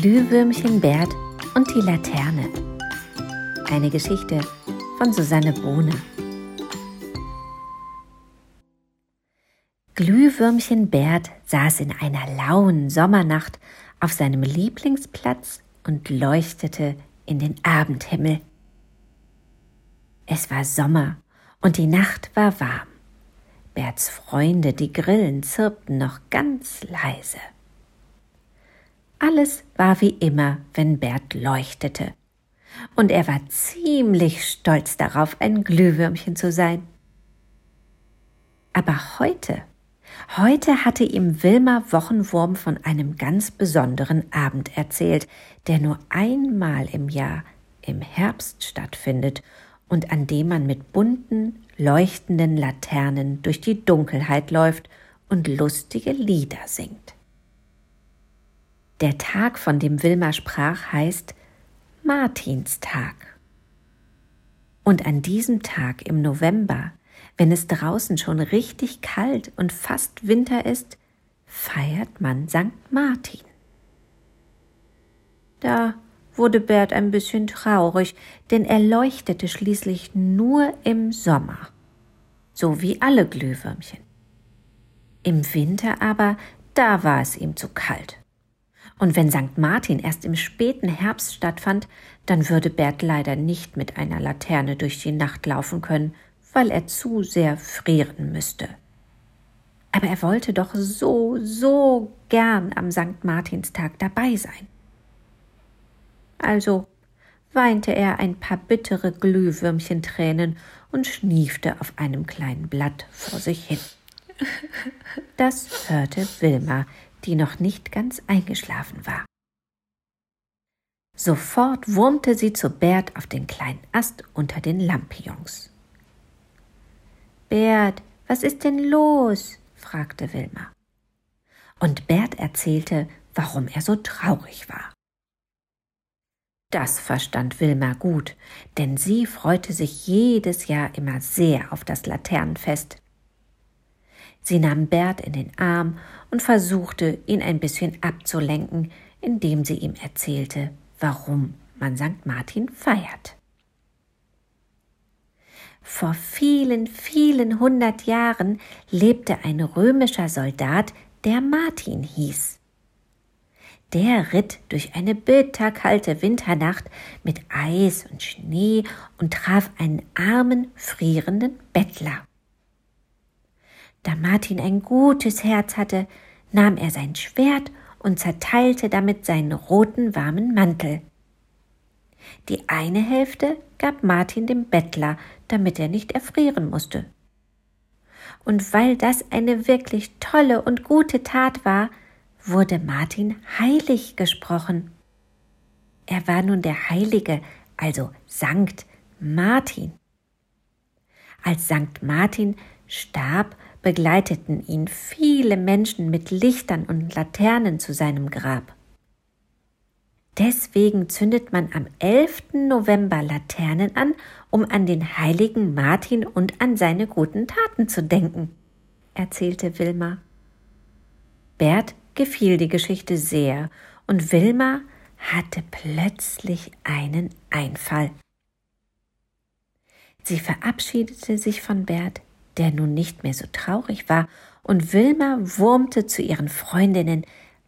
Glühwürmchen Bert und die Laterne. Eine Geschichte von Susanne Bohne. Glühwürmchen Bert saß in einer lauen Sommernacht auf seinem Lieblingsplatz und leuchtete in den Abendhimmel. Es war Sommer und die Nacht war warm. Berts Freunde, die Grillen, zirpten noch ganz leise. Alles war wie immer, wenn Bert leuchtete. Und er war ziemlich stolz darauf, ein Glühwürmchen zu sein. Aber heute, heute hatte ihm Wilma Wochenwurm von einem ganz besonderen Abend erzählt, der nur einmal im Jahr im Herbst stattfindet und an dem man mit bunten, leuchtenden Laternen durch die Dunkelheit läuft und lustige Lieder singt. Der Tag, von dem Wilma sprach, heißt Martinstag. Und an diesem Tag im November, wenn es draußen schon richtig kalt und fast Winter ist, feiert man St. Martin. Da wurde Bert ein bisschen traurig, denn er leuchtete schließlich nur im Sommer, so wie alle Glühwürmchen. Im Winter aber, da war es ihm zu kalt. Und wenn St. Martin erst im späten Herbst stattfand, dann würde Bert leider nicht mit einer Laterne durch die Nacht laufen können, weil er zu sehr frieren müsste. Aber er wollte doch so, so gern am St. Martinstag dabei sein. Also weinte er ein paar bittere Glühwürmchentränen und schniefte auf einem kleinen Blatt vor sich hin. Das hörte Wilma, die noch nicht ganz eingeschlafen war. Sofort wurmte sie zu Bert auf den kleinen Ast unter den Lampions. Bert, was ist denn los? fragte Wilma. Und Bert erzählte, warum er so traurig war. Das verstand Wilma gut, denn sie freute sich jedes Jahr immer sehr auf das Laternenfest. Sie nahm Bert in den Arm und versuchte, ihn ein bisschen abzulenken, indem sie ihm erzählte, warum man St. Martin feiert. Vor vielen, vielen hundert Jahren lebte ein römischer Soldat, der Martin hieß. Der ritt durch eine bitterkalte Winternacht mit Eis und Schnee und traf einen armen, frierenden Bettler. Da Martin ein gutes Herz hatte, nahm er sein Schwert und zerteilte damit seinen roten warmen Mantel. Die eine Hälfte gab Martin dem Bettler, damit er nicht erfrieren musste. Und weil das eine wirklich tolle und gute Tat war, wurde Martin heilig gesprochen. Er war nun der Heilige, also Sankt Martin. Als Sankt Martin starb, begleiteten ihn viele Menschen mit Lichtern und Laternen zu seinem Grab. Deswegen zündet man am 11. November Laternen an, um an den heiligen Martin und an seine guten Taten zu denken, erzählte Wilma. Bert gefiel die Geschichte sehr, und Wilma hatte plötzlich einen Einfall. Sie verabschiedete sich von Bert, der nun nicht mehr so traurig war, und Wilma wurmte zu ihren Freundinnen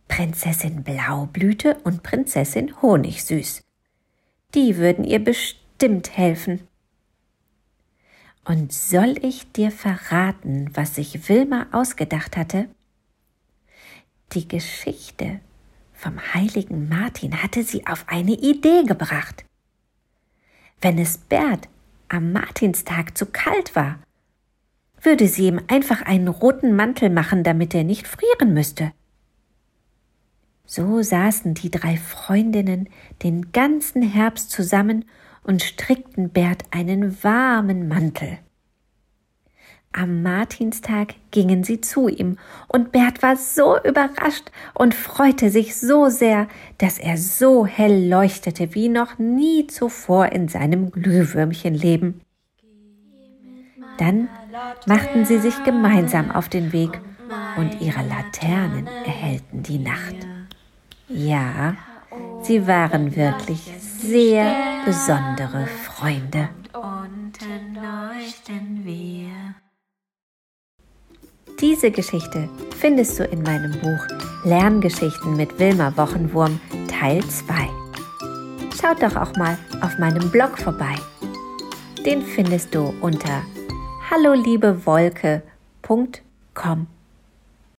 Prinzessin Blaublüte und Prinzessin Honigsüß. Die würden ihr bestimmt helfen. Und soll ich dir verraten, was sich Wilma ausgedacht hatte? Die Geschichte vom heiligen Martin hatte sie auf eine Idee gebracht. Wenn es Bert am Martinstag zu kalt war, würde sie ihm einfach einen roten Mantel machen, damit er nicht frieren müsste. So saßen die drei Freundinnen den ganzen Herbst zusammen und strickten Bert einen warmen Mantel. Am Martinstag gingen sie zu ihm, und Bert war so überrascht und freute sich so sehr, dass er so hell leuchtete wie noch nie zuvor in seinem Glühwürmchenleben. Dann machten sie sich gemeinsam auf den Weg und ihre Laternen erhellten die Nacht. Ja, Sie waren wirklich sehr besondere Freunde. Diese Geschichte findest du in meinem Buch Lerngeschichten mit Wilma Wochenwurm Teil 2. Schaut doch auch mal auf meinem Blog vorbei. Den findest du unter halloliebewolke.com.